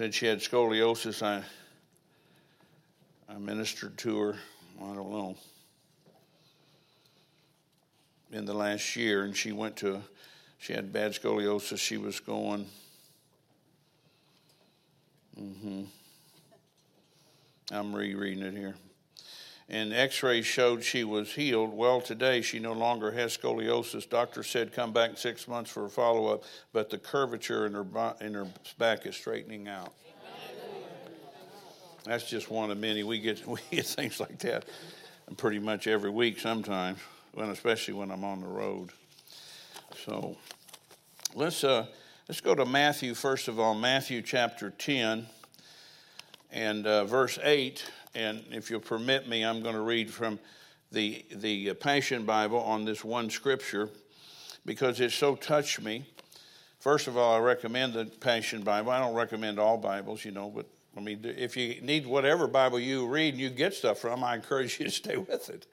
said she had scoliosis. I I ministered to her. I don't know in the last year, and she went to. She had bad scoliosis. She was going. Mm-hmm. I'm rereading it here. And x rays showed she was healed. Well, today she no longer has scoliosis. Doctor said come back six months for a follow up, but the curvature in her, in her back is straightening out. That's just one of many. We get, we get things like that pretty much every week sometimes, when, especially when I'm on the road. So let's, uh, let's go to Matthew, first of all, Matthew chapter 10 and uh, verse 8 and if you'll permit me, I'm going to read from the, the Passion Bible on this one scripture because it so touched me. First of all, I recommend the Passion Bible. I don't recommend all Bibles, you know, but I mean, if you need whatever Bible you read and you get stuff from, I encourage you to stay with it.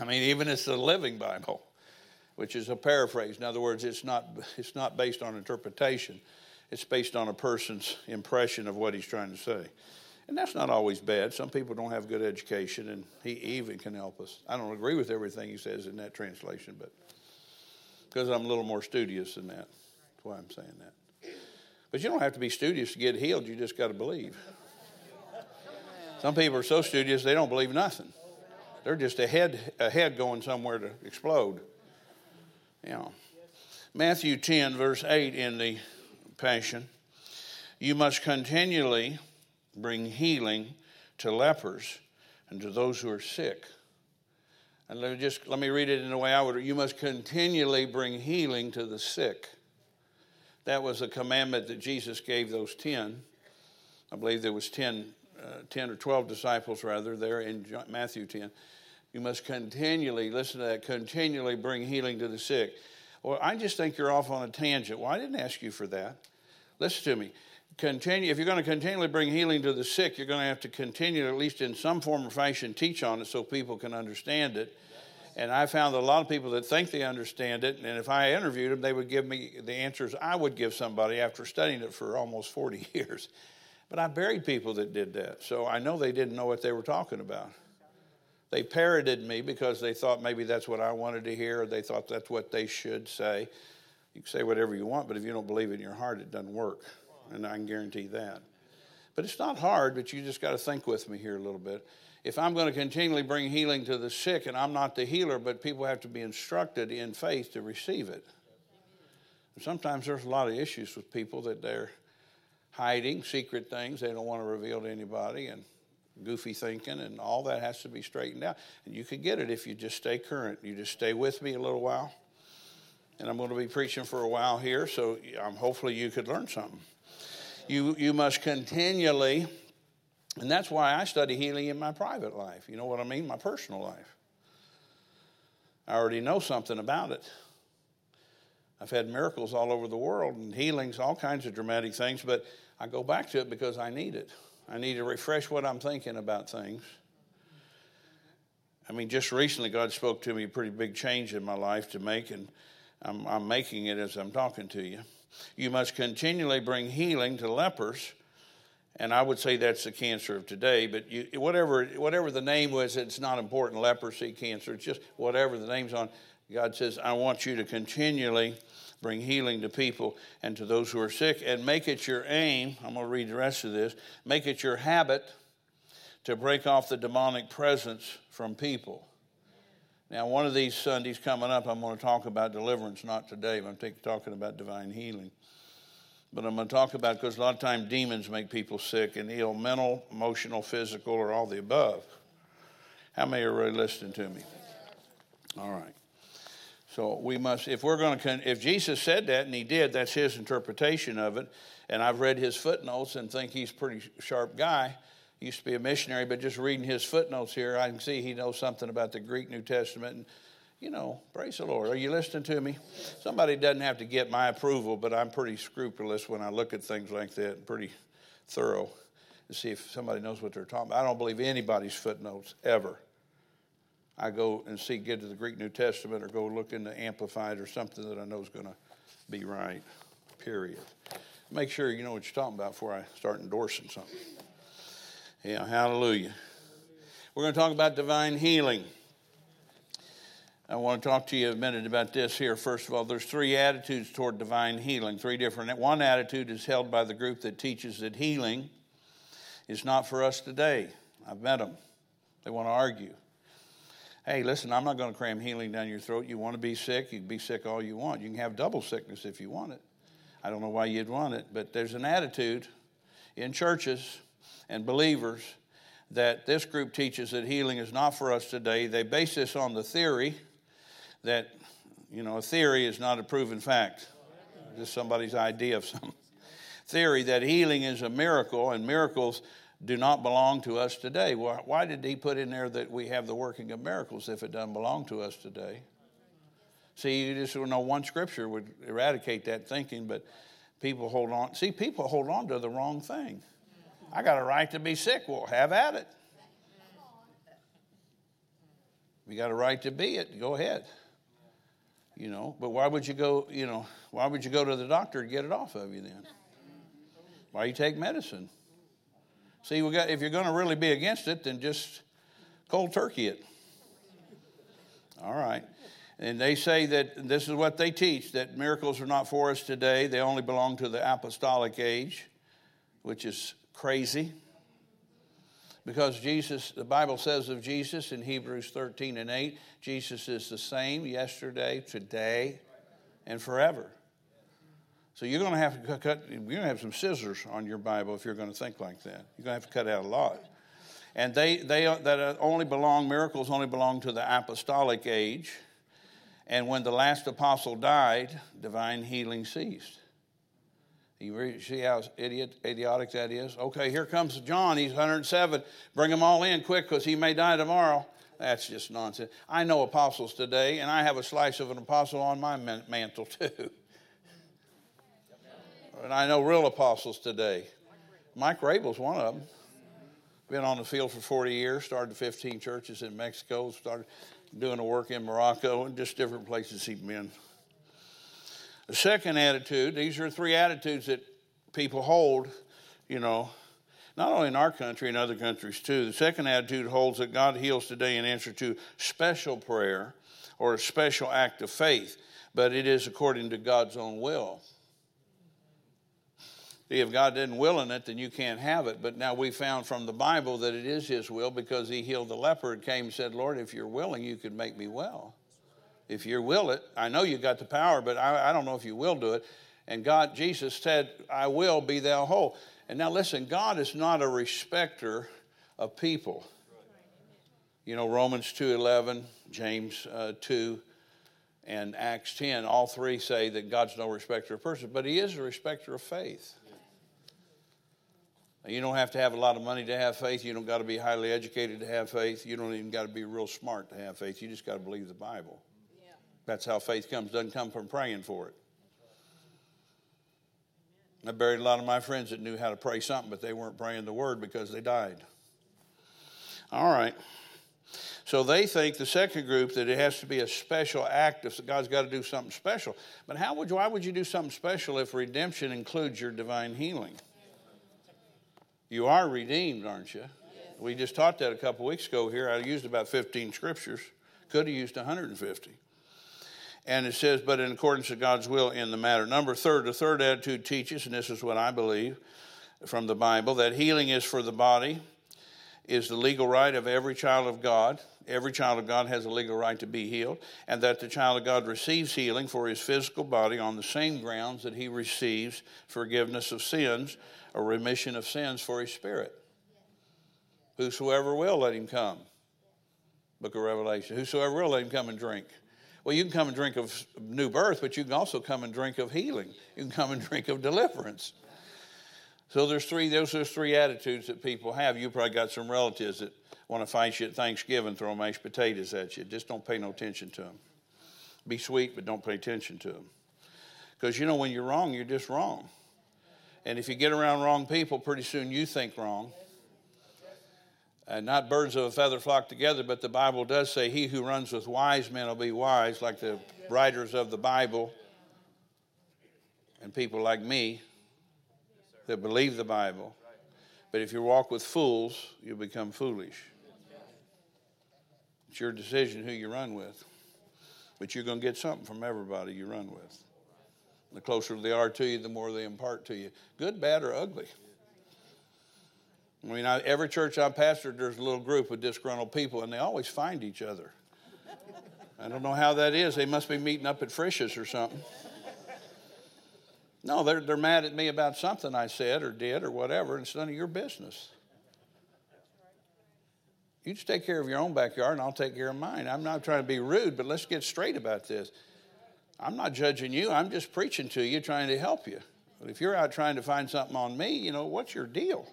I mean, even it's the Living Bible, which is a paraphrase. In other words, it's not, it's not based on interpretation, it's based on a person's impression of what he's trying to say. And that's not always bad. Some people don't have good education, and he even can help us. I don't agree with everything he says in that translation, but because I'm a little more studious than that. That's why I'm saying that. But you don't have to be studious to get healed, you just got to believe. Some people are so studious they don't believe nothing. They're just ahead, ahead going somewhere to explode. You know. Matthew 10, verse 8 in the Passion. You must continually bring healing to lepers and to those who are sick. And let me just let me read it in the way I would. You must continually bring healing to the sick. That was a commandment that Jesus gave those ten. I believe there was 10, uh, 10 or 12 disciples rather there in Matthew 10. You must continually, listen to that, continually bring healing to the sick. Well, I just think you're off on a tangent. Well, I didn't ask you for that. Listen to me continue, if you're going to continually bring healing to the sick, you're going to have to continue, at least in some form or fashion, teach on it so people can understand it. And I found a lot of people that think they understand it, and if I interviewed them, they would give me the answers I would give somebody after studying it for almost 40 years. But I buried people that did that, so I know they didn't know what they were talking about. They parroted me because they thought maybe that's what I wanted to hear, or they thought that's what they should say. You can say whatever you want, but if you don't believe it in your heart, it doesn't work and I can guarantee that. But it's not hard, but you just got to think with me here a little bit. If I'm going to continually bring healing to the sick, and I'm not the healer, but people have to be instructed in faith to receive it. sometimes there's a lot of issues with people that they're hiding secret things they don't want to reveal to anybody, and goofy thinking, and all that has to be straightened out. And you can get it if you just stay current. You just stay with me a little while. And I'm going to be preaching for a while here, so um, hopefully you could learn something. You, you must continually, and that's why I study healing in my private life. You know what I mean? My personal life. I already know something about it. I've had miracles all over the world and healings, all kinds of dramatic things, but I go back to it because I need it. I need to refresh what I'm thinking about things. I mean, just recently, God spoke to me a pretty big change in my life to make, and I'm, I'm making it as I'm talking to you. You must continually bring healing to lepers. And I would say that's the cancer of today, but you, whatever, whatever the name was, it's not important leprosy, cancer, it's just whatever the name's on. God says, I want you to continually bring healing to people and to those who are sick, and make it your aim. I'm going to read the rest of this. Make it your habit to break off the demonic presence from people. Now, one of these Sundays coming up, I'm going to talk about deliverance, not today, but I'm talking about divine healing. But I'm going to talk about because a lot of times demons make people sick and ill, mental, emotional, physical, or all the above. How many are really listening to me? All right. So we must, if we're going to, if Jesus said that and he did, that's his interpretation of it. And I've read his footnotes and think he's a pretty sharp guy used to be a missionary, but just reading his footnotes here, I can see he knows something about the Greek New Testament. And, you know, praise the Lord. Are you listening to me? Somebody doesn't have to get my approval, but I'm pretty scrupulous when I look at things like that, pretty thorough to see if somebody knows what they're talking about. I don't believe anybody's footnotes ever. I go and see, get to the Greek New Testament or go look in the Amplified or something that I know is going to be right, period. Make sure you know what you're talking about before I start endorsing something. Yeah, hallelujah. We're going to talk about divine healing. I want to talk to you a minute about this here. First of all, there's three attitudes toward divine healing, three different. One attitude is held by the group that teaches that healing is not for us today. I've met them. They want to argue. Hey, listen, I'm not going to cram healing down your throat. You want to be sick, you can be sick all you want. You can have double sickness if you want it. I don't know why you'd want it, but there's an attitude in churches and believers that this group teaches that healing is not for us today. They base this on the theory that, you know, a theory is not a proven fact, just somebody's idea of some theory that healing is a miracle and miracles do not belong to us today. Why did he put in there that we have the working of miracles if it doesn't belong to us today? See, you just know one scripture would eradicate that thinking, but people hold on. See, people hold on to the wrong thing. I got a right to be sick. Well, have at it. You got a right to be it. Go ahead. You know, but why would you go? You know, why would you go to the doctor to get it off of you then? Why you take medicine? See, we got if you're going to really be against it, then just cold turkey it. All right. And they say that this is what they teach that miracles are not for us today. They only belong to the apostolic age, which is crazy. Because Jesus, the Bible says of Jesus in Hebrews 13 and 8, Jesus is the same yesterday, today, and forever. So you're going to have to cut, you're going to have some scissors on your Bible if you're going to think like that. You're going to have to cut out a lot. And they, they that only belong, miracles only belong to the apostolic age. And when the last apostle died, divine healing ceased. You see how idiot, idiotic that is? Okay, here comes John. He's 107. Bring them all in quick because he may die tomorrow. That's just nonsense. I know apostles today, and I have a slice of an apostle on my mantle too. And I know real apostles today. Mike Rabel's one of them. Been on the field for 40 years, started 15 churches in Mexico, started doing the work in Morocco, and just different places he's been. The second attitude, these are three attitudes that people hold, you know, not only in our country, in other countries too. The second attitude holds that God heals today in answer to special prayer or a special act of faith, but it is according to God's own will. If God didn't will in it, then you can't have it. But now we found from the Bible that it is His will because He healed the leper and came and said, Lord, if you're willing, you could make me well. If you will it, I know you got the power, but I, I don't know if you will do it. And God, Jesus said, I will be thou whole. And now listen, God is not a respecter of people. You know, Romans 2.11, James uh, 2, and Acts 10, all three say that God's no respecter of persons, but He is a respecter of faith. You don't have to have a lot of money to have faith. You don't got to be highly educated to have faith. You don't even got to be real smart to have faith. You just got to believe the Bible. That's how faith comes. Doesn't come from praying for it. I buried a lot of my friends that knew how to pray something, but they weren't praying the word because they died. All right. So they think the second group that it has to be a special act if God's got to do something special. But how would why would you do something special if redemption includes your divine healing? You are redeemed, aren't you? We just taught that a couple weeks ago here. I used about 15 scriptures, could have used 150. And it says, but in accordance to God's will in the matter. Number third, the third attitude teaches, and this is what I believe from the Bible, that healing is for the body, is the legal right of every child of God. Every child of God has a legal right to be healed, and that the child of God receives healing for his physical body on the same grounds that he receives forgiveness of sins a remission of sins for his spirit. Whosoever will, let him come. Book of Revelation. Whosoever will, let him come and drink. Well, you can come and drink of new birth, but you can also come and drink of healing. You can come and drink of deliverance. So there's three, those are three attitudes that people have. You probably got some relatives that want to fight you at Thanksgiving, throw mashed potatoes at you. Just don't pay no attention to them. Be sweet, but don't pay attention to them. Because you know, when you're wrong, you're just wrong. And if you get around wrong people, pretty soon you think wrong. And not birds of a feather flock together, but the Bible does say, He who runs with wise men will be wise, like the writers of the Bible and people like me that believe the Bible. But if you walk with fools, you'll become foolish. It's your decision who you run with. But you're going to get something from everybody you run with. The closer they are to you, the more they impart to you. Good, bad, or ugly. I mean, I, every church I pastored, there's a little group of disgruntled people, and they always find each other. I don't know how that is. They must be meeting up at Frisch's or something. No, they're, they're mad at me about something I said or did or whatever, and it's none of your business. You just take care of your own backyard, and I'll take care of mine. I'm not trying to be rude, but let's get straight about this. I'm not judging you, I'm just preaching to you, trying to help you. But if you're out trying to find something on me, you know, what's your deal?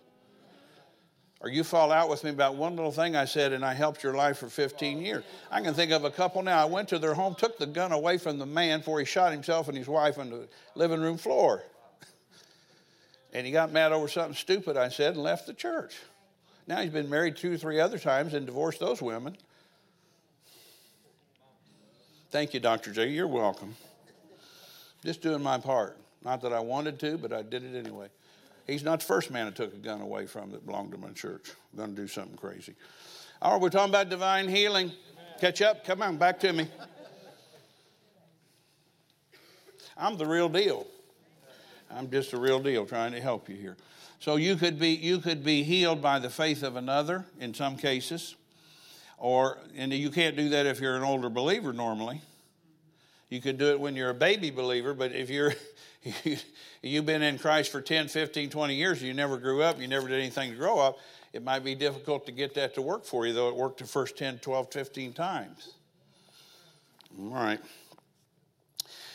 Or you fall out with me about one little thing I said and I helped your life for 15 years. I can think of a couple now. I went to their home, took the gun away from the man before he shot himself and his wife on the living room floor. and he got mad over something stupid I said and left the church. Now he's been married two or three other times and divorced those women. Thank you, Dr. J. You're welcome. Just doing my part. Not that I wanted to, but I did it anyway. He's not the first man that took a gun away from that belonged to my church. I'm going to do something crazy. All right, we're talking about divine healing. Catch up. Come on, back to me. I'm the real deal. I'm just a real deal trying to help you here. So you could be you could be healed by the faith of another in some cases. Or and you can't do that if you're an older believer normally. You could do it when you're a baby believer, but if you're you've been in Christ for 10, 15, 20 years, you never grew up, you never did anything to grow up, it might be difficult to get that to work for you, though it worked the first 10, 12, 15 times. All right.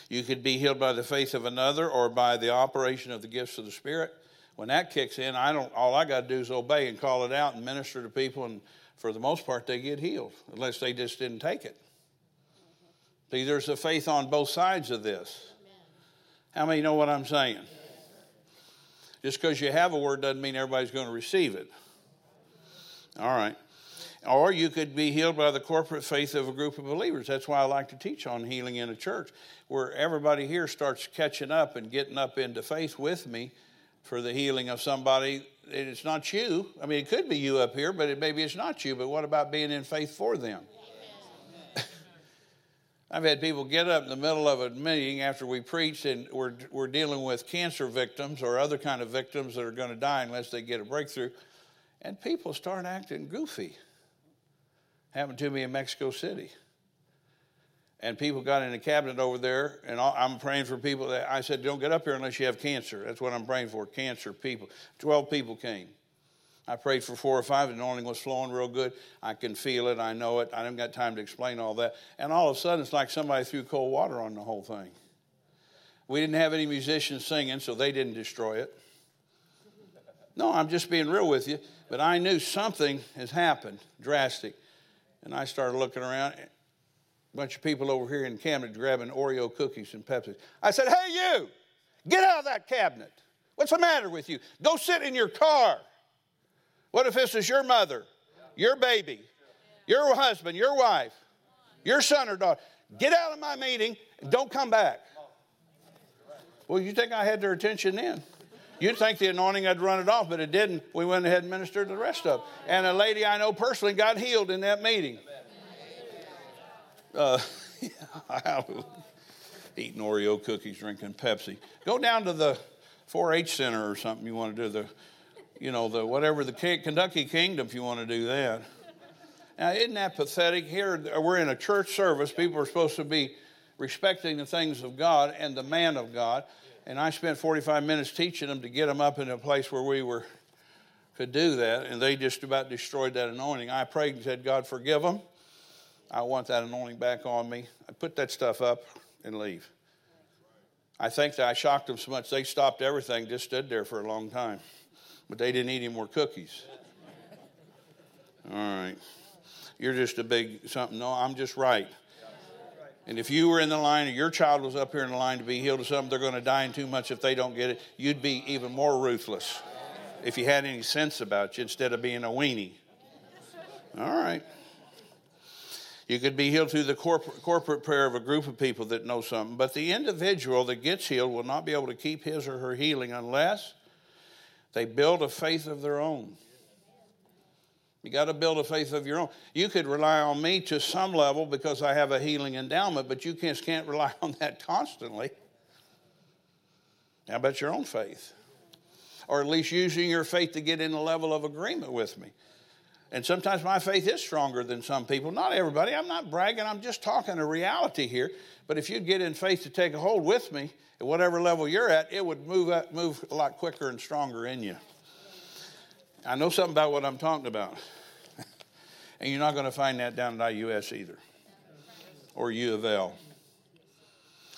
You could be healed by the faith of another or by the operation of the gifts of the Spirit. When that kicks in, I don't all I got to do is obey and call it out and minister to people and for the most part they get healed unless they just didn't take it. See, there's a faith on both sides of this. How many know what I'm saying? Just because you have a word doesn't mean everybody's going to receive it. All right. Or you could be healed by the corporate faith of a group of believers. That's why I like to teach on healing in a church, where everybody here starts catching up and getting up into faith with me for the healing of somebody. It's not you. I mean, it could be you up here, but it, maybe it's not you. But what about being in faith for them? I've had people get up in the middle of a meeting after we preach and we're, we're dealing with cancer victims or other kind of victims that are going to die unless they get a breakthrough. And people start acting goofy. Happened to me in Mexico City. And people got in the cabinet over there, and I'm praying for people that I said, Don't get up here unless you have cancer. That's what I'm praying for cancer people. 12 people came. I prayed for four or five, the anointing was flowing real good. I can feel it, I know it. I haven't got time to explain all that. And all of a sudden, it's like somebody threw cold water on the whole thing. We didn't have any musicians singing, so they didn't destroy it. No, I'm just being real with you. But I knew something has happened drastic. And I started looking around. A bunch of people over here in cabinet grabbing Oreo cookies and Pepsi. I said, Hey, you, get out of that cabinet. What's the matter with you? Go sit in your car. What if this is your mother, your baby, your husband, your wife, your son or daughter? Get out of my meeting and don't come back. Well, you think I had their attention then? You'd think the anointing had run it off, but it didn't. We went ahead and ministered to the rest of them. And a lady I know personally got healed in that meeting. Uh, eating Oreo cookies, drinking Pepsi. Go down to the 4 H center or something you want to do. The you know, the whatever the Kentucky Kingdom, if you want to do that. Now, isn't that pathetic? Here, we're in a church service. People are supposed to be respecting the things of God and the man of God. And I spent 45 minutes teaching them to get them up in a place where we were could do that, and they just about destroyed that anointing. I prayed and said, God, forgive them. I want that anointing back on me. I put that stuff up and leave. I think that I shocked them so much they stopped everything, just stood there for a long time but they didn't eat any more cookies. All right. You're just a big something. No, I'm just right. And if you were in the line, or your child was up here in the line to be healed of something, they're going to die in too much if they don't get it. You'd be even more ruthless if you had any sense about you instead of being a weenie. All right. You could be healed through the corporate, corporate prayer of a group of people that know something, but the individual that gets healed will not be able to keep his or her healing unless They build a faith of their own. You got to build a faith of your own. You could rely on me to some level because I have a healing endowment, but you can't, can't rely on that constantly. How about your own faith? Or at least using your faith to get in a level of agreement with me. And sometimes my faith is stronger than some people. Not everybody. I'm not bragging. I'm just talking a reality here. But if you'd get in faith to take a hold with me at whatever level you're at, it would move up, move a lot quicker and stronger in you. I know something about what I'm talking about. and you're not going to find that down at IUS either or U of L.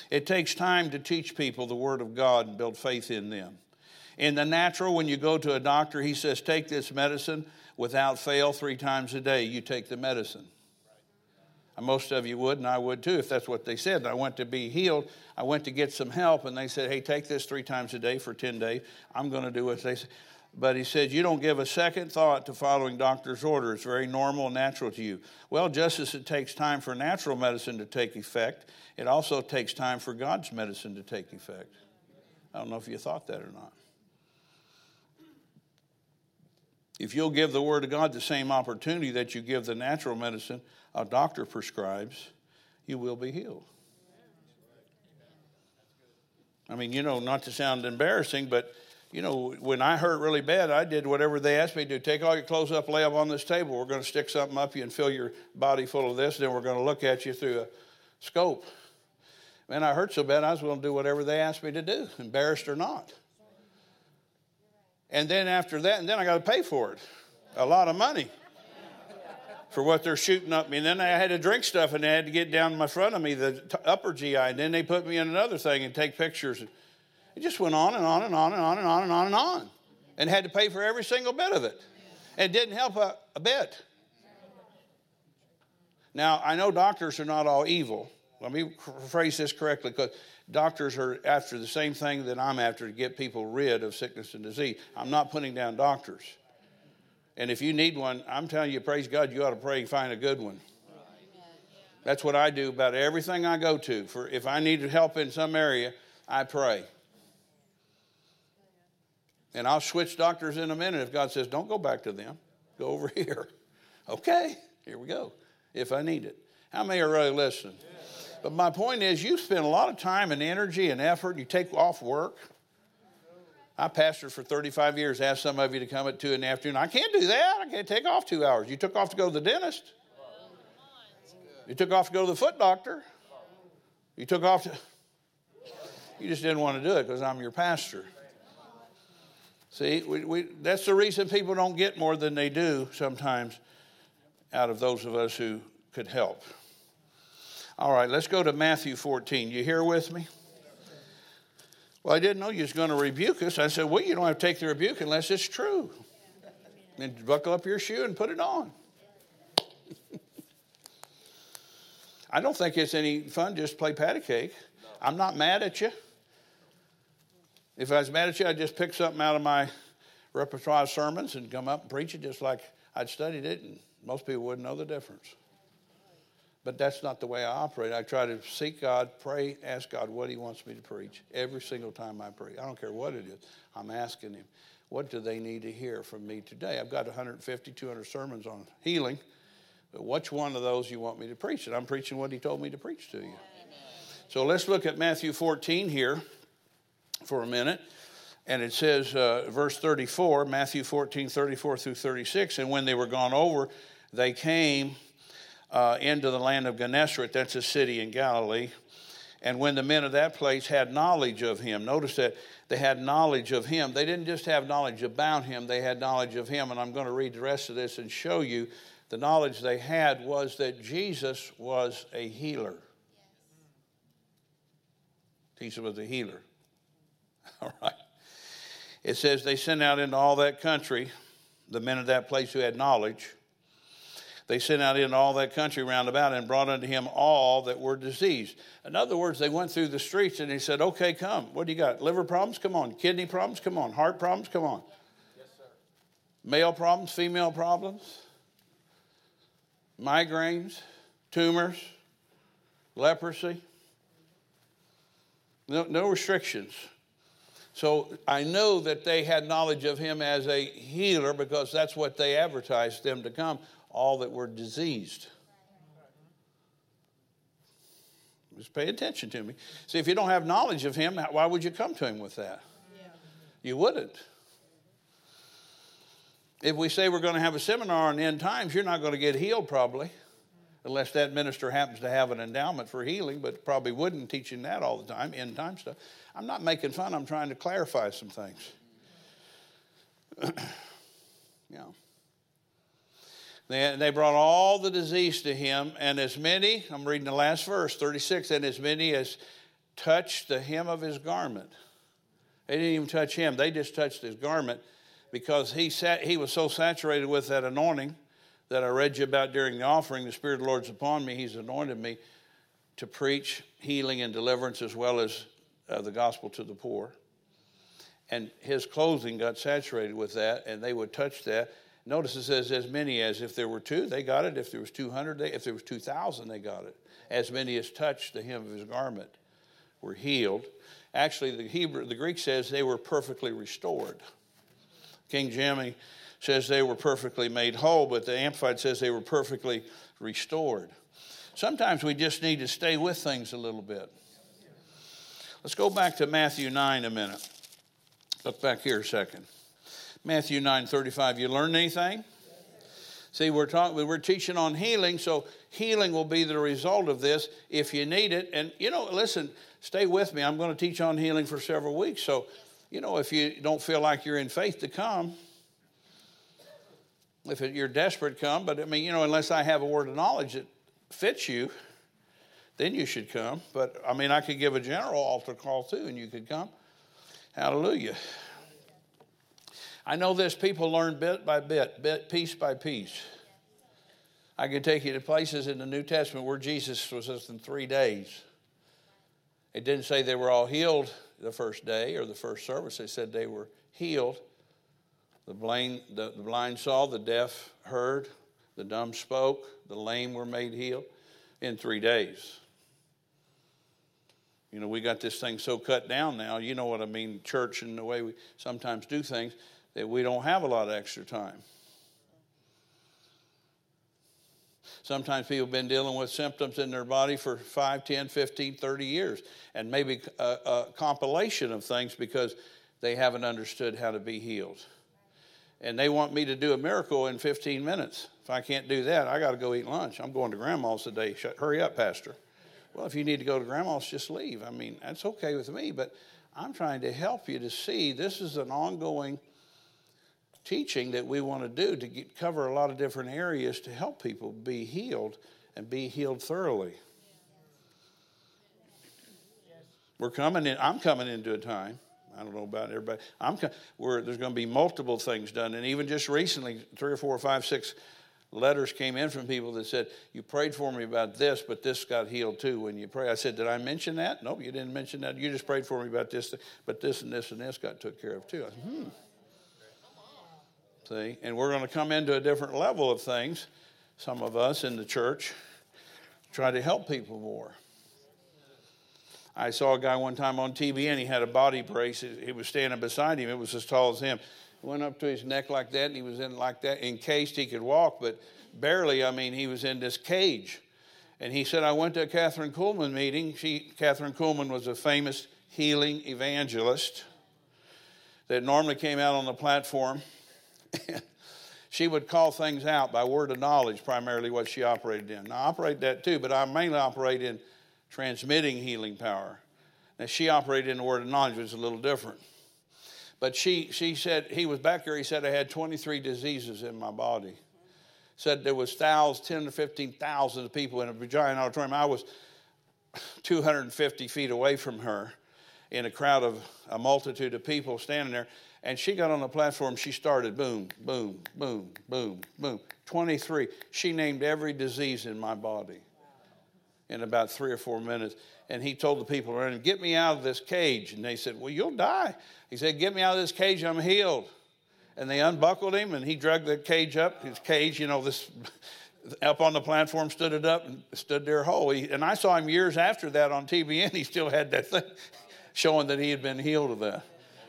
It takes time to teach people the Word of God and build faith in them. In the natural, when you go to a doctor, he says, Take this medicine without fail three times a day. You take the medicine. Most of you would, and I would too, if that's what they said. I went to be healed. I went to get some help, and they said, Hey, take this three times a day for 10 days. I'm going to do what they say. But he said, You don't give a second thought to following doctor's orders. It's very normal and natural to you. Well, just as it takes time for natural medicine to take effect, it also takes time for God's medicine to take effect. I don't know if you thought that or not. If you'll give the Word of God the same opportunity that you give the natural medicine a doctor prescribes, you will be healed. I mean, you know, not to sound embarrassing, but you know, when I hurt really bad, I did whatever they asked me to do. Take all your clothes up, lay them on this table. We're going to stick something up you and fill your body full of this. Then we're going to look at you through a scope. Man, I hurt so bad, I was willing to do whatever they asked me to do, embarrassed or not. And then after that, and then I got to pay for it a lot of money for what they're shooting up me. And then I had to drink stuff and they had to get down in my front of me, the upper GI. And then they put me in another thing and take pictures. It just went on and on and on and on and on and on and on. And had to pay for every single bit of it. And it didn't help a, a bit. Now, I know doctors are not all evil. Let me phrase this correctly because doctors are after the same thing that I'm after to get people rid of sickness and disease. I'm not putting down doctors. And if you need one, I'm telling you, praise God, you ought to pray and find a good one. That's what I do about everything I go to. For if I need help in some area, I pray. And I'll switch doctors in a minute if God says, don't go back to them. Go over here. Okay, here we go. If I need it. How many are really listening? But my point is, you spend a lot of time and energy and effort. You take off work I pastored for 35 years, asked some of you to come at 2 in the afternoon. I can't do that. I can't take off two hours. You took off to go to the dentist. You took off to go to the foot doctor. You took off to. You just didn't want to do it because I'm your pastor. See, we, we, that's the reason people don't get more than they do sometimes out of those of us who could help. All right, let's go to Matthew 14. You here with me? Well, I didn't know you was going to rebuke us. I said, Well, you don't have to take the rebuke unless it's true. And buckle up your shoe and put it on. I don't think it's any fun just play patty cake. I'm not mad at you. If I was mad at you, I'd just pick something out of my repertoire of sermons and come up and preach it just like I'd studied it, and most people wouldn't know the difference. But that's not the way I operate. I try to seek God, pray, ask God what He wants me to preach every single time I pray. I don't care what it is. I'm asking Him, what do they need to hear from me today? I've got 150, 200 sermons on healing, but which one of those you want me to preach? And I'm preaching what He told me to preach to you. So let's look at Matthew 14 here for a minute. And it says, uh, verse 34, Matthew 14, 34 through 36. And when they were gone over, they came uh, into the land of Gennesaret, that's a city in Galilee. And when the men of that place had knowledge of him, notice that they had knowledge of him. They didn't just have knowledge about him, they had knowledge of him. And I'm going to read the rest of this and show you the knowledge they had was that Jesus was a healer. Jesus was a healer. All right. It says they sent out into all that country the men of that place who had knowledge they sent out into all that country round about and brought unto him all that were diseased. In other words, they went through the streets and he said, Okay, come. What do you got? Liver problems? Come on. Kidney problems? Come on. Heart problems? Come on. Yes, sir. Male problems? Female problems? Migraines? Tumors? Leprosy? No, no restrictions. So I know that they had knowledge of him as a healer because that's what they advertised them to come, all that were diseased. Just pay attention to me. See, if you don't have knowledge of him, why would you come to him with that? You wouldn't. If we say we're going to have a seminar on end times, you're not going to get healed probably, unless that minister happens to have an endowment for healing, but probably wouldn't teaching that all the time, end time stuff. I'm not making fun, I'm trying to clarify some things. yeah. They, they brought all the disease to him, and as many, I'm reading the last verse, 36, and as many as touched the hem of his garment. They didn't even touch him, they just touched his garment because he, sat, he was so saturated with that anointing that I read you about during the offering. The Spirit of the Lord's upon me, He's anointed me to preach healing and deliverance as well as uh, the gospel to the poor. And his clothing got saturated with that, and they would touch that Notice it says as many as if there were two, they got it. If there was 200, they, if there was 2,000, they got it. As many as touched the hem of his garment were healed. Actually, the Hebrew, the Greek says they were perfectly restored. King James says they were perfectly made whole, but the Amplified says they were perfectly restored. Sometimes we just need to stay with things a little bit. Let's go back to Matthew 9 a minute. Look back here a second. Matthew 9 35. You learn anything? See, we're talking, we're teaching on healing, so healing will be the result of this if you need it. And you know, listen, stay with me. I'm going to teach on healing for several weeks. So, you know, if you don't feel like you're in faith to come, if it, you're desperate, come. But I mean, you know, unless I have a word of knowledge that fits you, then you should come. But I mean, I could give a general altar call too, and you could come. Hallelujah. I know this, people learn bit by bit, bit piece by piece. I could take you to places in the New Testament where Jesus was just in three days. It didn't say they were all healed the first day or the first service. They said they were healed. The blind, the, the blind saw, the deaf heard, the dumb spoke, the lame were made healed in three days. You know, we got this thing so cut down now. You know what I mean, church and the way we sometimes do things that we don't have a lot of extra time. Sometimes people have been dealing with symptoms in their body for 5, 10, 15, 30 years, and maybe a, a compilation of things because they haven't understood how to be healed. And they want me to do a miracle in 15 minutes. If I can't do that, I got to go eat lunch. I'm going to grandma's today. Hurry up, Pastor. Well, if you need to go to grandma's, just leave. I mean, that's okay with me, but I'm trying to help you to see this is an ongoing teaching that we want to do to get, cover a lot of different areas to help people be healed and be healed thoroughly. We're coming in, I'm coming into a time. I don't know about everybody. I'm where there's going to be multiple things done, and even just recently, three or four or five, six letters came in from people that said, "You prayed for me about this, but this got healed too." When you pray, I said, "Did I mention that?" Nope, you didn't mention that. You just prayed for me about this, but this and this and this got took care of too. I said, "Hmm." See? And we're going to come into a different level of things, some of us in the church, try to help people more. I saw a guy one time on TV and he had a body brace. He was standing beside him. It was as tall as him. It went up to his neck like that and he was in like that, encased. He could walk, but barely. I mean, he was in this cage. And he said, I went to a Kathryn Kuhlman meeting. She, Kathryn Kuhlman was a famous healing evangelist that normally came out on the platform she would call things out by word of knowledge, primarily what she operated in. Now, I operate that too, but I mainly operate in transmitting healing power. Now, she operated in the word of knowledge, which is a little different. But she, she said, he was back there, he said, I had 23 diseases in my body. Said there was thousands, 10 to 15,000 people in a giant auditorium. I was 250 feet away from her in a crowd of a multitude of people standing there. And she got on the platform, she started boom, boom, boom, boom, boom. 23. She named every disease in my body in about three or four minutes. And he told the people around him, Get me out of this cage. And they said, Well, you'll die. He said, Get me out of this cage, I'm healed. And they unbuckled him and he dragged the cage up. His cage, you know, this up on the platform, stood it up and stood there whole. He, and I saw him years after that on TBN. He still had that thing showing that he had been healed of that.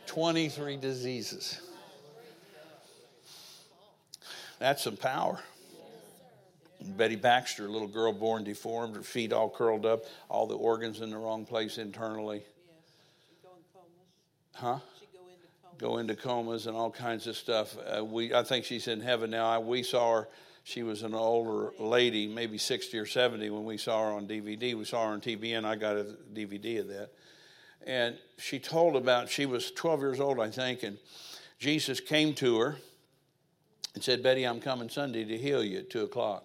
23 diseases. That's some power. Betty Baxter, a little girl born deformed, her feet all curled up, all the organs in the wrong place internally. Huh? Go into comas and all kinds of stuff. Uh, we, I think she's in heaven now. I, we saw her. She was an older lady, maybe 60 or 70 when we saw her on DVD. We saw her on TV, and I got a DVD of that. And she told about, she was 12 years old, I think, and Jesus came to her and said, Betty, I'm coming Sunday to heal you at 2 o'clock.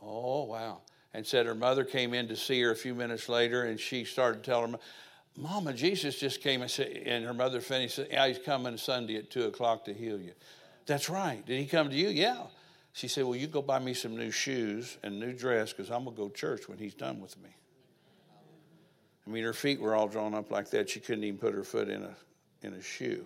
Oh, wow. And said her mother came in to see her a few minutes later, and she started telling her, Mama, Jesus just came and said, and her mother finished, yeah, he's coming Sunday at 2 o'clock to heal you. That's right. Did he come to you? Yeah. She said, Well, you go buy me some new shoes and new dress because I'm going to go church when he's done with me. I mean, her feet were all drawn up like that. She couldn't even put her foot in a, in a shoe.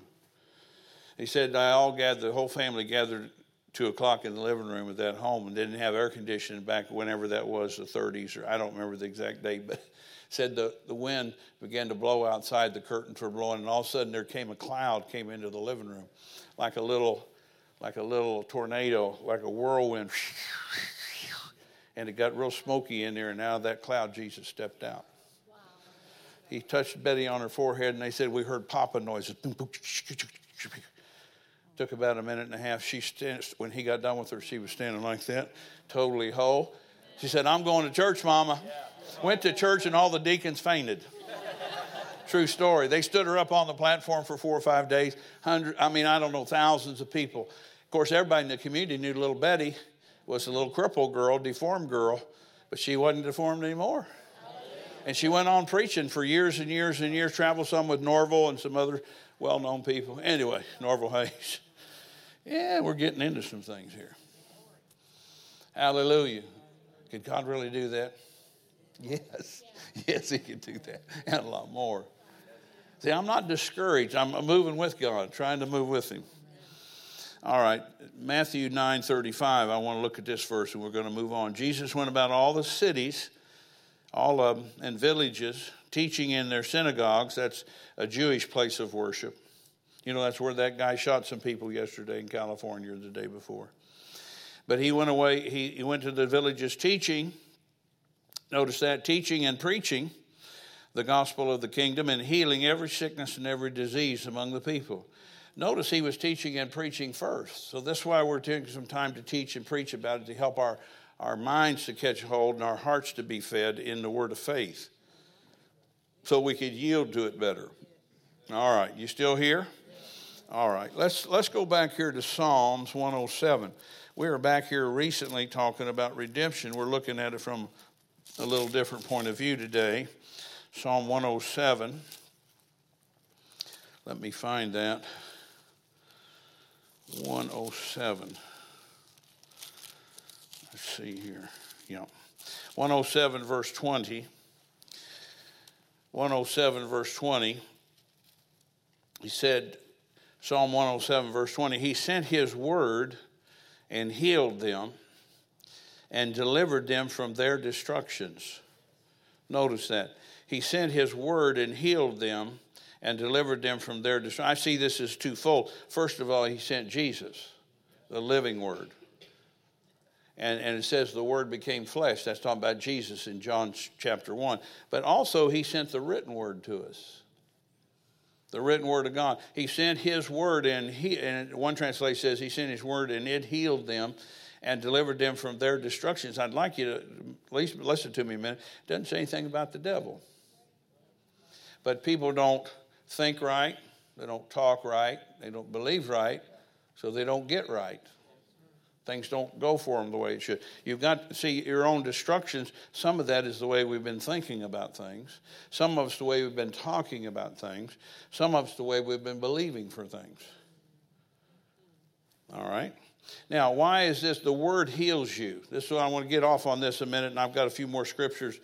He said, I all gathered, the whole family gathered two o'clock in the living room of that home and didn't have air conditioning back whenever that was, the 30s, or I don't remember the exact date, but said the, the wind began to blow outside, the curtains were blowing, and all of a sudden there came a cloud came into the living room, like a little, like a little tornado, like a whirlwind, and it got real smoky in there, and out of that cloud Jesus stepped out. He touched Betty on her forehead, and they said, We heard popping noises. Took about a minute and a half. She st- when he got done with her, she was standing like that, totally whole. She said, "I'm going to church, Mama." Went to church and all the deacons fainted. True story. They stood her up on the platform for four or five days. Hundred, I mean, I don't know, thousands of people. Of course, everybody in the community knew little Betty was a little crippled girl, deformed girl, but she wasn't deformed anymore. And she went on preaching for years and years and years, traveled some with Norval and some other well known people. Anyway, Norval Hayes. Yeah, we're getting into some things here. Hallelujah. Could God really do that? Yes. Yes, He can do that and a lot more. See, I'm not discouraged. I'm moving with God, trying to move with Him. All right, Matthew 9 35. I want to look at this verse and we're going to move on. Jesus went about all the cities, all of them, and villages, teaching in their synagogues. That's a Jewish place of worship you know, that's where that guy shot some people yesterday in California the day before. But he went away, he, he went to the villages teaching. Notice that teaching and preaching the gospel of the kingdom and healing every sickness and every disease among the people. Notice he was teaching and preaching first. So that's why we're taking some time to teach and preach about it to help our, our minds to catch hold and our hearts to be fed in the word of faith so we could yield to it better. All right, you still here? All right, let's, let's go back here to Psalms 107. We were back here recently talking about redemption. We're looking at it from a little different point of view today. Psalm 107. Let me find that. 107. Let's see here. Yeah. 107, verse 20. 107, verse 20. He said, Psalm 107, verse 20, He sent His word and healed them and delivered them from their destructions. Notice that. He sent His word and healed them and delivered them from their destruction. I see this as twofold. First of all, He sent Jesus, the living word. And, and it says the word became flesh. That's talking about Jesus in John chapter 1. But also, He sent the written word to us the written word of God. He sent his word, and, he, and one translation says he sent his word, and it healed them and delivered them from their destructions. I'd like you to at least listen to me a minute. It doesn't say anything about the devil. But people don't think right, they don't talk right, they don't believe right, so they don't get right. Things don't go for them the way it should. You've got to see your own destructions. Some of that is the way we've been thinking about things. Some of us the way we've been talking about things. Some of us the way we've been believing for things. All right? Now, why is this? The word heals you. This is what I want to get off on this a minute, and I've got a few more scriptures,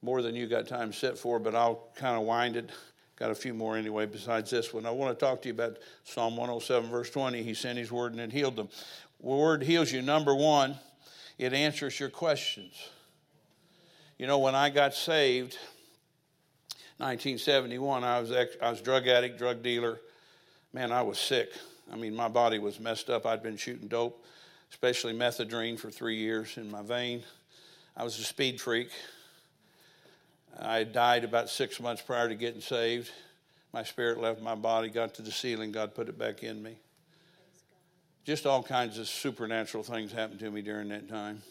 more than you got time set for, but I'll kind of wind it. Got a few more anyway besides this one. I want to talk to you about Psalm 107, verse 20. He sent his word and it healed them word heals you. Number one, it answers your questions. You know, when I got saved, 1971, I was, ex- I was drug addict, drug dealer. Man, I was sick. I mean, my body was messed up. I'd been shooting dope, especially methadone, for three years in my vein. I was a speed freak. I died about six months prior to getting saved. My spirit left my body, got to the ceiling, God put it back in me. Just all kinds of supernatural things happened to me during that time.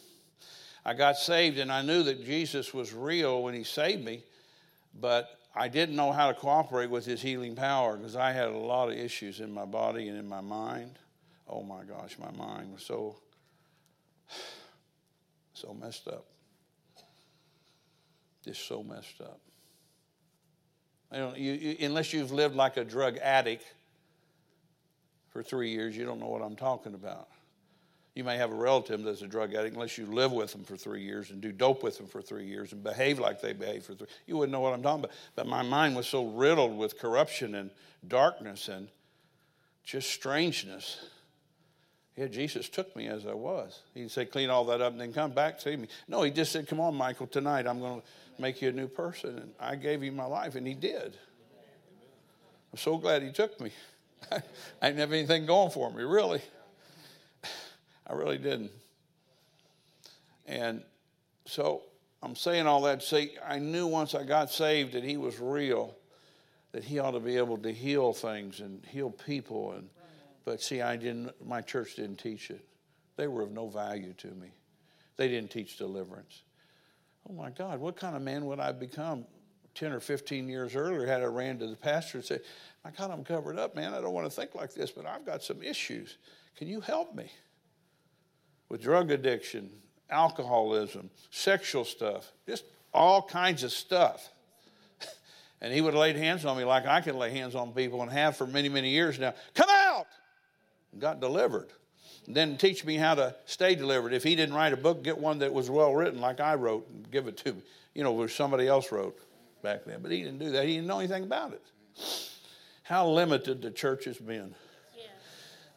I got saved and I knew that Jesus was real when He saved me, but I didn't know how to cooperate with His healing power because I had a lot of issues in my body and in my mind. Oh my gosh, my mind was so, so messed up. Just so messed up. You know, you, you, unless you've lived like a drug addict for three years, you don't know what I'm talking about. You may have a relative that's a drug addict, unless you live with them for three years and do dope with them for three years and behave like they behave for three. You wouldn't know what I'm talking about. But my mind was so riddled with corruption and darkness and just strangeness. Yeah, Jesus took me as I was. He said, clean all that up and then come back to me. No, he just said, come on, Michael, tonight I'm going to make you a new person. And I gave him my life, and he did. I'm so glad he took me. I didn't have anything going for me, really. I really didn't. And so I'm saying all that to say I knew once I got saved that he was real, that he ought to be able to heal things and heal people. And but see, I didn't. My church didn't teach it. They were of no value to me. They didn't teach deliverance. Oh my God, what kind of man would I become 10 or 15 years earlier had I ran to the pastor and said, My God, I'm covered up, man. I don't want to think like this, but I've got some issues. Can you help me? With drug addiction, alcoholism, sexual stuff, just all kinds of stuff. And he would have laid hands on me like I can lay hands on people and have for many, many years now. Come out! And got delivered then teach me how to stay delivered. If he didn't write a book, get one that was well written, like I wrote, and give it to me. You know, where somebody else wrote back then. But he didn't do that. He didn't know anything about it. How limited the church has been.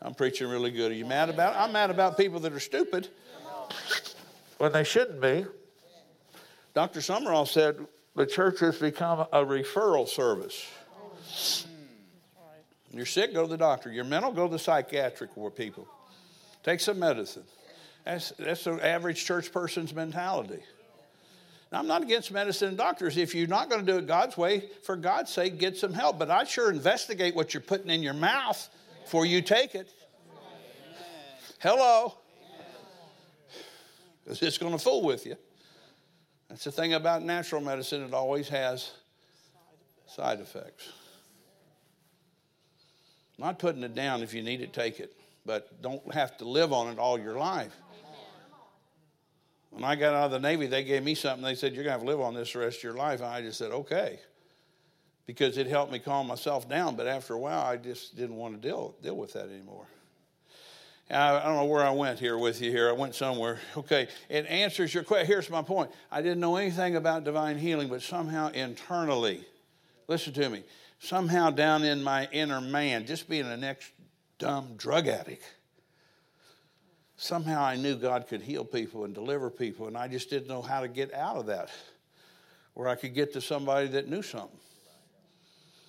I'm preaching really good. Are you mad about it? I'm mad about people that are stupid when they shouldn't be. Dr. Sumrall said the church has become a referral service. You're sick, go to the doctor. You're mental, go to the psychiatric people. Take some medicine. That's, that's the average church person's mentality. Now, I'm not against medicine and doctors. If you're not going to do it God's way, for God's sake, get some help. But I sure investigate what you're putting in your mouth before you take it. Hello. Is this going to fool with you? That's the thing about natural medicine, it always has side effects. I'm not putting it down. If you need it, take it but don't have to live on it all your life. When I got out of the Navy, they gave me something. They said, You're going to have to live on this the rest of your life. And I just said, Okay. Because it helped me calm myself down. But after a while, I just didn't want to deal, deal with that anymore. I, I don't know where I went here with you here. I went somewhere. Okay, it answers your question. Here's my point I didn't know anything about divine healing, but somehow internally, listen to me, somehow down in my inner man, just being an ex dumb drug addict. Somehow I knew God could heal people and deliver people, and I just didn't know how to get out of that, where I could get to somebody that knew something.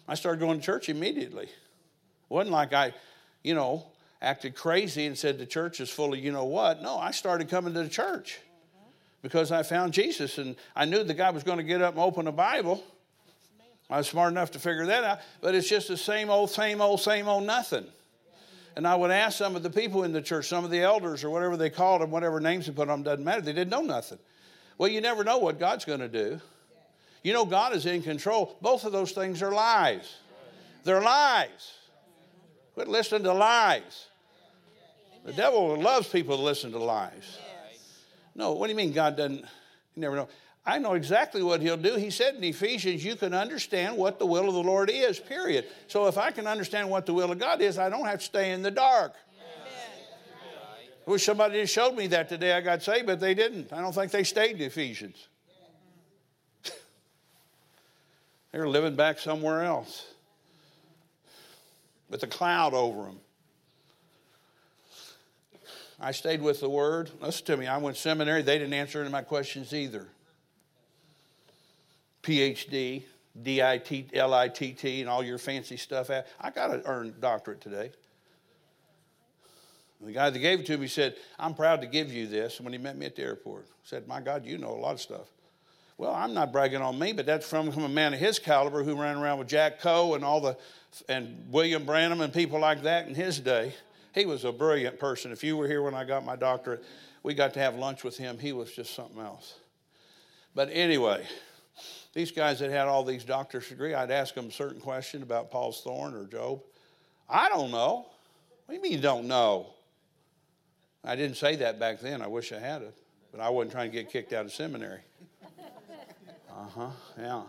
I started going to church immediately. It wasn't like I, you know, acted crazy and said the church is full of you know what. No, I started coming to the church because I found Jesus and I knew the guy was going to get up and open a Bible. I was smart enough to figure that out, but it's just the same old, same old, same old nothing. And I would ask some of the people in the church, some of the elders or whatever they called them, whatever names they put on them, doesn't matter. They didn't know nothing. Well, you never know what God's going to do. You know, God is in control. Both of those things are lies. They're lies. Quit listening to lies. The devil loves people to listen to lies. No, what do you mean God doesn't? You never know. I know exactly what he'll do. He said in Ephesians, you can understand what the will of the Lord is, period. So if I can understand what the will of God is, I don't have to stay in the dark. I wish somebody had showed me that today I got saved, but they didn't. I don't think they stayed in Ephesians. they were living back somewhere else with a cloud over them. I stayed with the word. Listen to me, I went seminary. They didn't answer any of my questions either. PhD, D I T L I T T and all your fancy stuff. I got to earn doctorate today. The guy that gave it to me said, I'm proud to give you this. And when he met me at the airport, said, My God, you know a lot of stuff. Well, I'm not bragging on me, but that's from, from a man of his caliber who ran around with Jack Coe and all the and William Branham and people like that in his day. He was a brilliant person. If you were here when I got my doctorate, we got to have lunch with him. He was just something else. But anyway, these guys that had all these doctor's degree, I'd ask them a certain question about Paul's thorn or Job. I don't know. What do you mean you don't know? I didn't say that back then. I wish I had it, but I wasn't trying to get kicked out of seminary. Uh huh, yeah.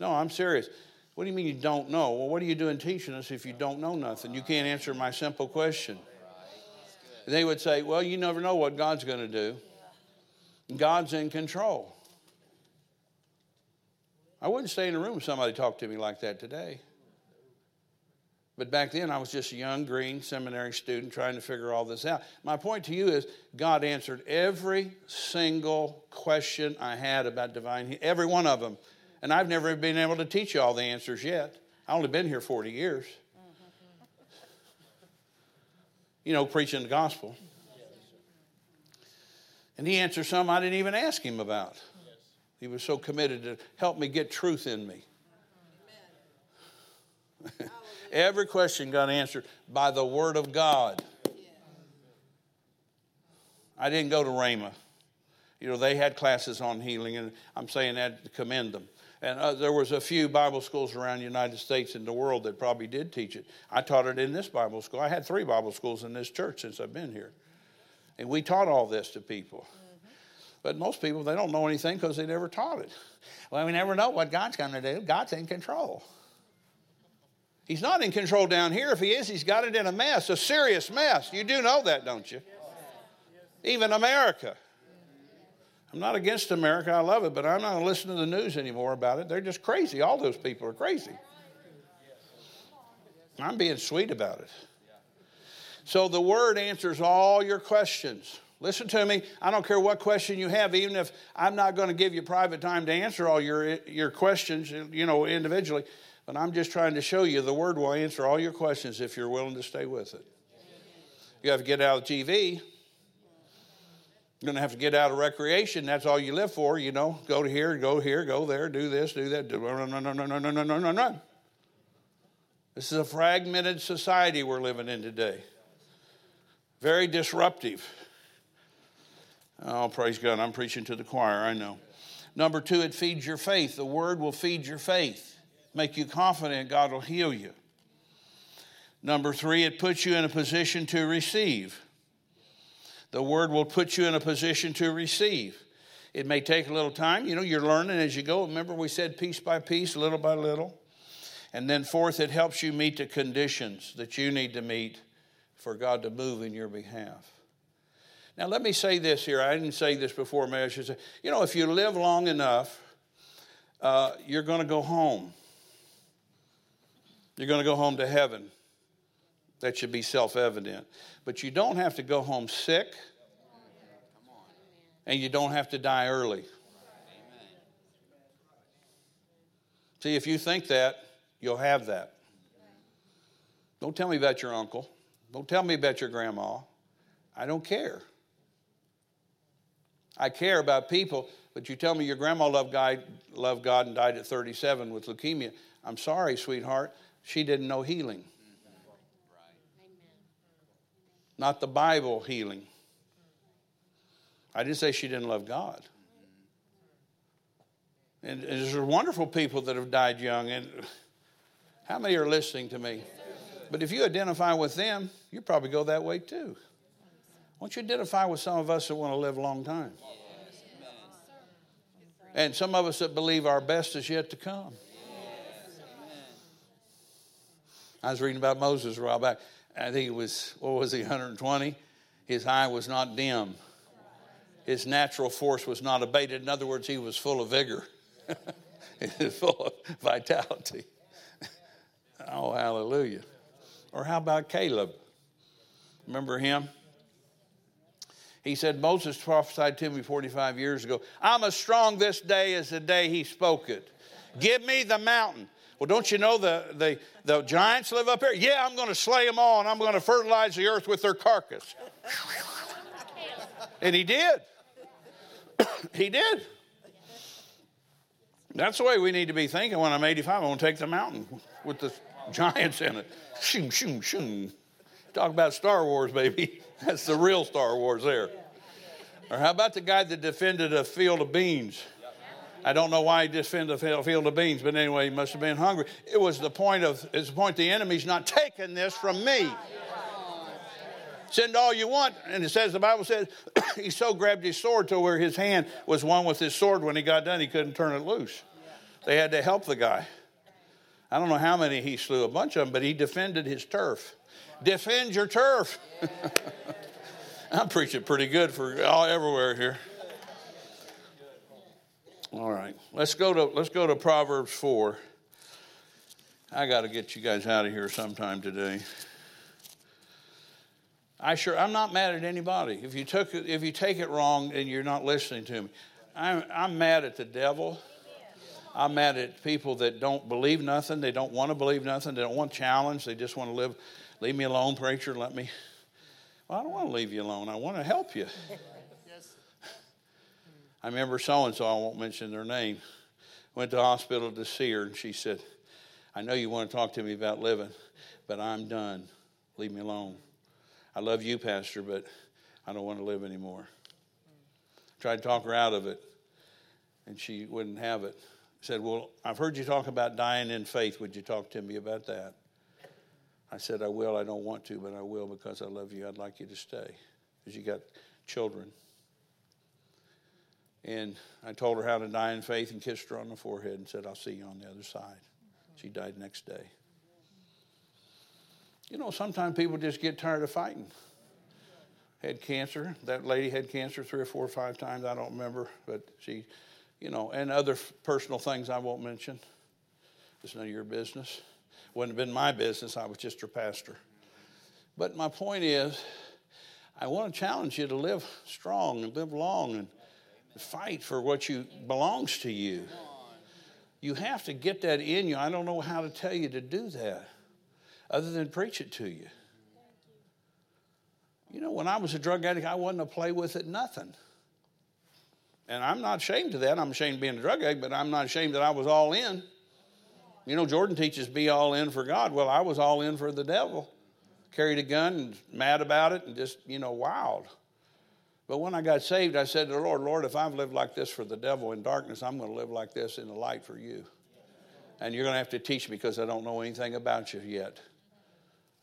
No, I'm serious. What do you mean you don't know? Well, what are you doing teaching us if you don't know nothing? You can't answer my simple question. They would say, Well, you never know what God's going to do. God's in control. I wouldn't stay in a room if somebody talked to me like that today. But back then, I was just a young, green seminary student trying to figure all this out. My point to you is God answered every single question I had about divine, every one of them. And I've never been able to teach you all the answers yet. I've only been here 40 years. You know, preaching the gospel. And he answered some I didn't even ask him about. He was so committed to help me get truth in me. Every question got answered by the Word of God. I didn't go to Rhema. You know, they had classes on healing, and I'm saying that to commend them. And uh, there was a few Bible schools around the United States and the world that probably did teach it. I taught it in this Bible school. I had three Bible schools in this church since I've been here. And we taught all this to people. But most people, they don't know anything because they never taught it. Well, we never know what God's going to do. God's in control. He's not in control down here. If he is, he's got it in a mess, a serious mess. You do know that, don't you? Even America. I'm not against America. I love it, but I'm not going to listen to the news anymore about it. They're just crazy. All those people are crazy. I'm being sweet about it. So the word answers all your questions. Listen to me. I don't care what question you have, even if I'm not going to give you private time to answer all your, your questions, you know, individually. But I'm just trying to show you the Word will answer all your questions if you're willing to stay with it. You have to get out of TV. You're going to have to get out of recreation. That's all you live for, you know. Go to here, go here, go there, do this, do that. No, no, no, no, no, no, no, no. This is a fragmented society we're living in today. Very disruptive. Oh, praise God. I'm preaching to the choir, I know. Number two, it feeds your faith. The Word will feed your faith make you confident God will heal you. Number three, it puts you in a position to receive. The word will put you in a position to receive. It may take a little time. You know, you're learning as you go. Remember, we said piece by piece, little by little. And then, fourth, it helps you meet the conditions that you need to meet for God to move in your behalf. Now, let me say this here. I didn't say this before, May I should say. You know, if you live long enough, uh, you're going to go home. You're going to go home to heaven. That should be self evident. But you don't have to go home sick, and you don't have to die early. See, if you think that, you'll have that. Don't tell me about your uncle. Don't tell me about your grandma. I don't care. I care about people, but you tell me your grandma loved God, loved God and died at 37 with leukemia. I'm sorry, sweetheart she didn't know healing. Not the Bible healing. I didn't say she didn't love God. And, there's wonderful people that have died young. And how many are listening to me? But if you identify with them, you probably go that way too. Won't you identify with some of us that want to live a long time? And some of us that believe our best is yet to come. I was reading about Moses a while back. I think it was, what was he, 120? His eye was not dim. His natural force was not abated. In other words, he was full of vigor, full of vitality. oh, hallelujah. Or how about Caleb? Remember him? He said, Moses prophesied to me 45 years ago, I'm as strong this day as the day he spoke it. Give me the mountain. Well, don't you know the, the, the giants live up here? Yeah, I'm going to slay them all and I'm going to fertilize the earth with their carcass. and he did. he did. That's the way we need to be thinking when I'm 85. I want to take the mountain with the giants in it. Shoom, shoom, shoom. Talk about Star Wars, baby. That's the real Star Wars there. Or how about the guy that defended a field of beans? I don't know why he defended a field of beans, but anyway, he must have been hungry. It was the point of, it's the point the enemy's not taking this from me. Send all you want. And it says, the Bible says, he so grabbed his sword to where his hand was one with his sword. When he got done, he couldn't turn it loose. They had to help the guy. I don't know how many he slew, a bunch of them, but he defended his turf. Defend your turf. I'm preaching pretty good for all everywhere here. All right, let's go to let's go to Proverbs four. I got to get you guys out of here sometime today. I sure I'm not mad at anybody. If you took if you take it wrong and you're not listening to me, I'm, I'm mad at the devil. I'm mad at people that don't believe nothing. They don't want to believe nothing. They don't want challenge. They just want to live. Leave me alone, preacher. Let me. Well, I don't want to leave you alone. I want to help you. Yes. I remember so and so. I won't mention their name. Went to the hospital to see her, and she said, "I know you want to talk to me about living, but I'm done. Leave me alone." I love you, Pastor, but I don't want to live anymore. Tried to talk her out of it, and she wouldn't have it. Said, Well, I've heard you talk about dying in faith. Would you talk to me about that? I said, I will. I don't want to, but I will because I love you. I'd like you to stay because you got children. And I told her how to die in faith and kissed her on the forehead and said, I'll see you on the other side. She died next day. You know, sometimes people just get tired of fighting. Had cancer. That lady had cancer three or four or five times. I don't remember, but she, you know, and other personal things I won't mention. It's none of your business. Wouldn't have been my business. I was just her pastor. But my point is, I want to challenge you to live strong and live long and fight for what you belongs to you. You have to get that in you. I don't know how to tell you to do that other than preach it to you. You know, when I was a drug addict, I wasn't a play with it, nothing. And I'm not ashamed of that. I'm ashamed of being a drug addict, but I'm not ashamed that I was all in. You know, Jordan teaches be all in for God. Well, I was all in for the devil. Carried a gun and mad about it and just, you know, wild. But when I got saved, I said to the Lord, Lord, if I've lived like this for the devil in darkness, I'm going to live like this in the light for you. And you're going to have to teach me because I don't know anything about you yet.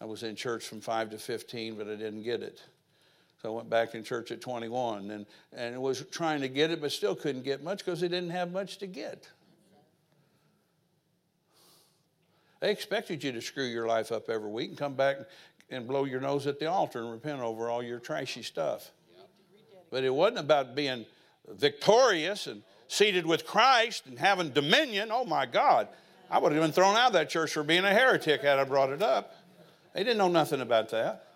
I was in church from 5 to 15, but I didn't get it. So I went back in church at 21 and, and was trying to get it, but still couldn't get much because they didn't have much to get. They expected you to screw your life up every week and come back and blow your nose at the altar and repent over all your trashy stuff. But it wasn't about being victorious and seated with Christ and having dominion. Oh my God. I would have been thrown out of that church for being a heretic had I brought it up. They didn't know nothing about that.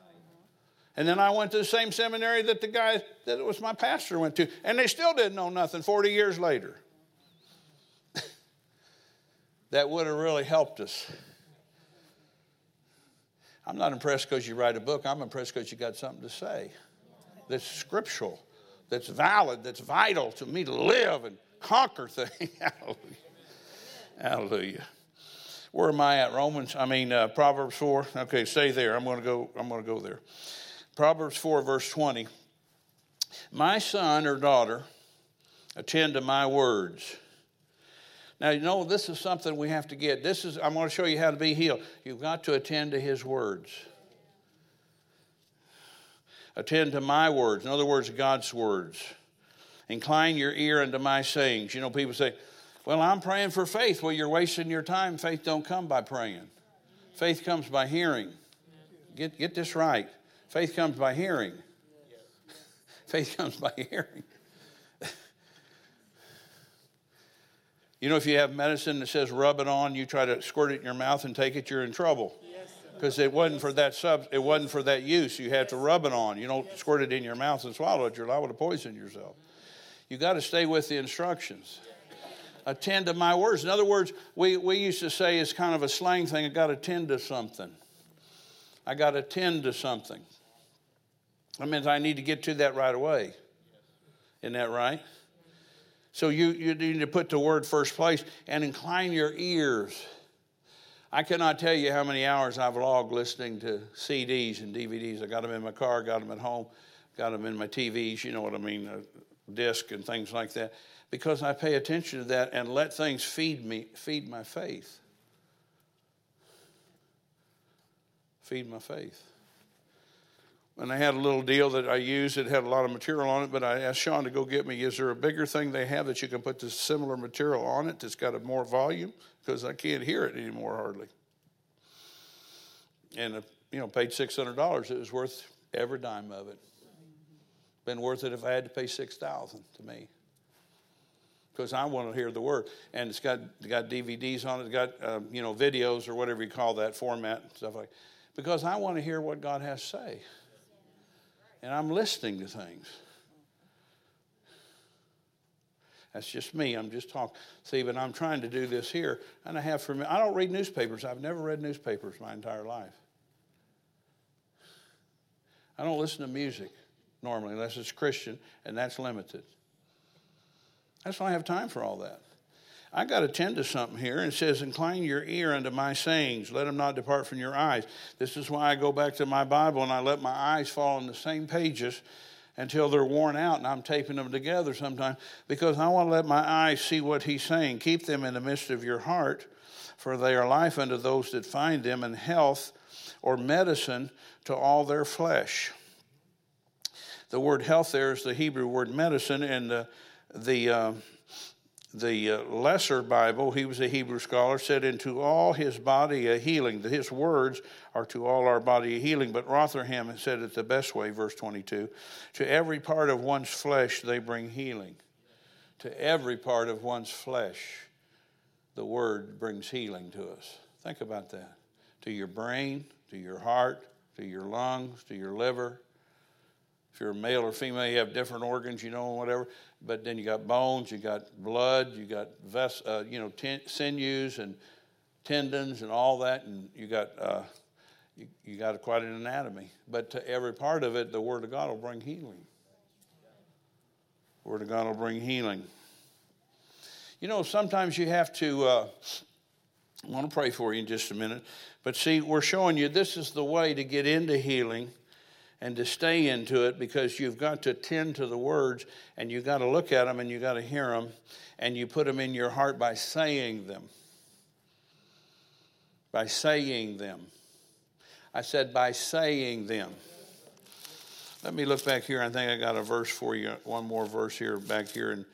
And then I went to the same seminary that the guy that was my pastor went to, and they still didn't know nothing 40 years later. That would have really helped us. I'm not impressed because you write a book, I'm impressed because you got something to say that's scriptural, that's valid, that's vital to me to live and conquer things. Hallelujah. Hallelujah. Where am I at? Romans, I mean, uh, Proverbs 4. Okay, stay there. I'm going to go, I'm going to go there. Proverbs 4, verse 20. My son or daughter, attend to my words. Now, you know, this is something we have to get. This is, I'm going to show you how to be healed. You've got to attend to his words. Attend to my words. In other words, God's words. Incline your ear unto my sayings. You know, people say, well, I'm praying for faith. Well, you're wasting your time. Faith don't come by praying. Faith comes by hearing. Get, get this right. Faith comes by hearing. Faith comes by hearing. You know, if you have medicine that says rub it on, you try to squirt it in your mouth and take it, you're in trouble. Because it wasn't for that sub, it wasn't for that use. You had to rub it on. You don't squirt it in your mouth and swallow it. You're liable to poison yourself. You got to stay with the instructions. attend to my words. In other words, we, we used to say it's kind of a slang thing, I got to tend to something. I got to tend to something. That means I need to get to that right away. Isn't that right? So you, you need to put the word first place and incline your ears. I cannot tell you how many hours I've logged listening to CDs and DVDs. I got them in my car, got them at home, got them in my TVs, you know what I mean, a disc and things like that because I pay attention to that and let things feed me, feed my faith. Feed my faith. And I had a little deal that I used. It had a lot of material on it, but I asked Sean to go get me. Is there a bigger thing they have that you can put this similar material on it that's got a more volume? Because I can't hear it anymore hardly. And uh, you know, paid six hundred dollars. It was worth every dime of it. Been worth it if I had to pay six thousand to me because I want to hear the word. And it's got got DVDs on it, it's got uh, you know videos or whatever you call that format and stuff like. Because I want to hear what God has to say, and I'm listening to things. That's just me. I'm just talking. See, but I'm trying to do this here, and I have for me. I don't read newspapers. I've never read newspapers my entire life. I don't listen to music normally unless it's Christian, and that's limited. That's just don't have time for all that. I got to tend to something here. It says, Incline your ear unto my sayings, let them not depart from your eyes. This is why I go back to my Bible and I let my eyes fall on the same pages until they're worn out and I'm taping them together sometimes because I want to let my eyes see what he's saying. Keep them in the midst of your heart, for they are life unto those that find them, and health or medicine to all their flesh. The word health there is the Hebrew word medicine, and the the uh, the uh, Leeser Bible, he was a Hebrew scholar, said, Into all his body a healing. His words are to all our body a healing. But Rotherham said it the best way, verse 22 To every part of one's flesh they bring healing. To every part of one's flesh, the word brings healing to us. Think about that. To your brain, to your heart, to your lungs, to your liver, if you're a male or female, you have different organs, you know, whatever. But then you got bones, you got blood, you got ves- uh, you know ten- sinews and tendons and all that, and you got uh, you, you got quite an anatomy. But to every part of it, the Word of God will bring healing. Word of God will bring healing. You know, sometimes you have to. Uh, I want to pray for you in just a minute. But see, we're showing you this is the way to get into healing and to stay into it because you've got to tend to the words and you've got to look at them and you've got to hear them and you put them in your heart by saying them. By saying them. I said, by saying them. Let me look back here. I think I got a verse for you, one more verse here, back here, and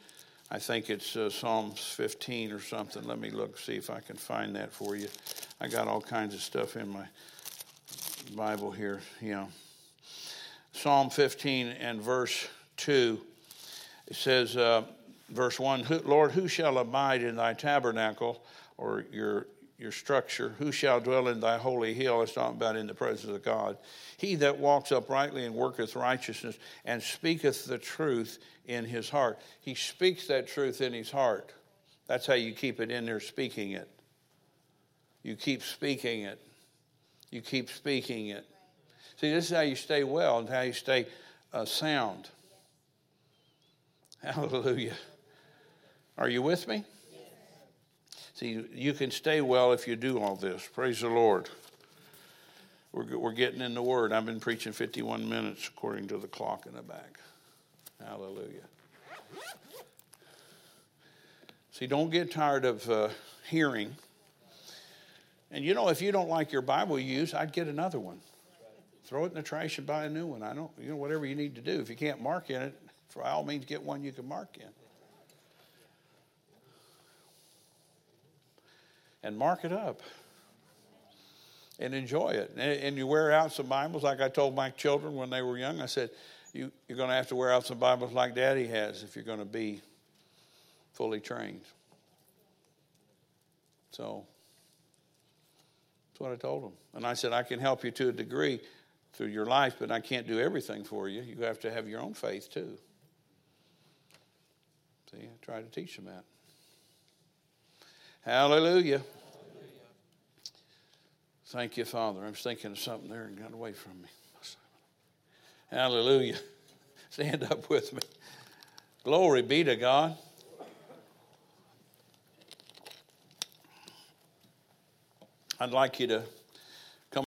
I think it's uh, Psalms 15 or something. Let me look, see if I can find that for you. I got all kinds of stuff in my Bible here, you know. Psalm 15 and verse 2. It says, uh, verse 1 Lord, who shall abide in thy tabernacle or your, your structure? Who shall dwell in thy holy hill? It's talking about in the presence of God. He that walks uprightly and worketh righteousness and speaketh the truth in his heart. He speaks that truth in his heart. That's how you keep it in there, speaking it. You keep speaking it. You keep speaking it. See, this is how you stay well and how you stay uh, sound. Hallelujah. Are you with me? See, you can stay well if you do all this. Praise the Lord. We're, we're getting in the Word. I've been preaching 51 minutes according to the clock in the back. Hallelujah. See, don't get tired of uh, hearing. And you know, if you don't like your Bible use, I'd get another one throw it in the trash and buy a new one. I don't, you know, whatever you need to do. If you can't mark in it, for all means, get one you can mark in. And mark it up. And enjoy it. And you wear out some Bibles, like I told my children when they were young. I said, you, you're going to have to wear out some Bibles like Daddy has if you're going to be fully trained. So that's what I told them. And I said, I can help you to a degree, through your life, but I can't do everything for you. You have to have your own faith too. See, I try to teach them that. Hallelujah. Thank you, Father. I was thinking of something there and got away from me. Hallelujah. Stand up with me. Glory be to God. I'd like you to